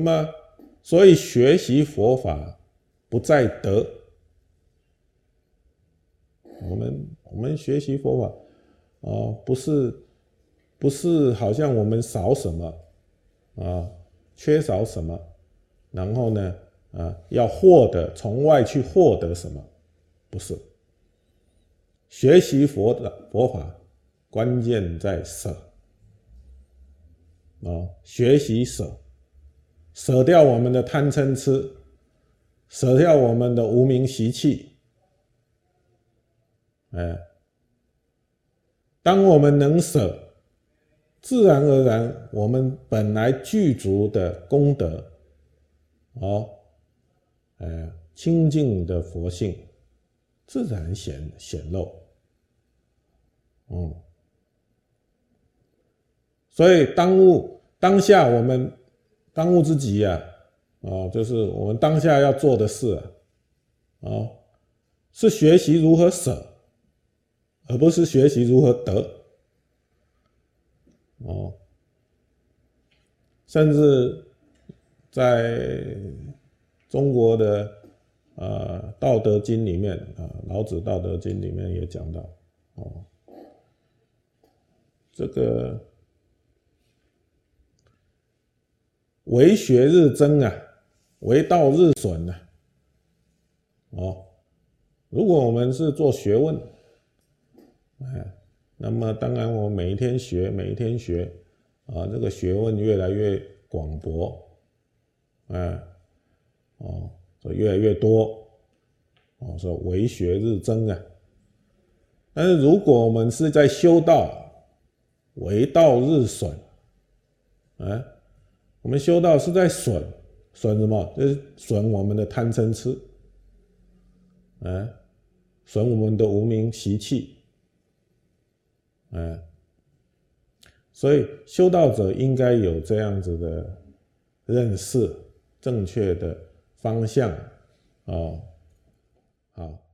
那么，所以学习佛法不在得。我们我们学习佛法，哦，不是不是好像我们少什么啊，缺少什么，然后呢，啊，要获得从外去获得什么，不是。学习佛的佛法，关键在舍。啊，学习舍，舍掉我们的贪嗔痴，舍掉我们的无名习气。哎，当我们能舍，自然而然，我们本来具足的功德，哦，哎，清净的佛性，自然显显露。嗯。所以当务当下，我们当务之急呀，啊，就是我们当下要做的事啊，是学习如何舍，而不是学习如何得。哦，甚至在中国的呃《道德经》里面啊，《老子道德经》里面也讲到，哦，这个。为学日增啊，为道日损啊。哦，如果我们是做学问，哎，那么当然我们每一天学，每一天学，啊，这个学问越来越广博，哎，哦，说越来越多，哦，说为学日增啊。但是如果我们是在修道，为道日损，哎。我们修道是在损损什么？就是损我们的贪嗔痴，哎，损我们的无名习气，哎，所以修道者应该有这样子的认识，正确的方向，哦，好。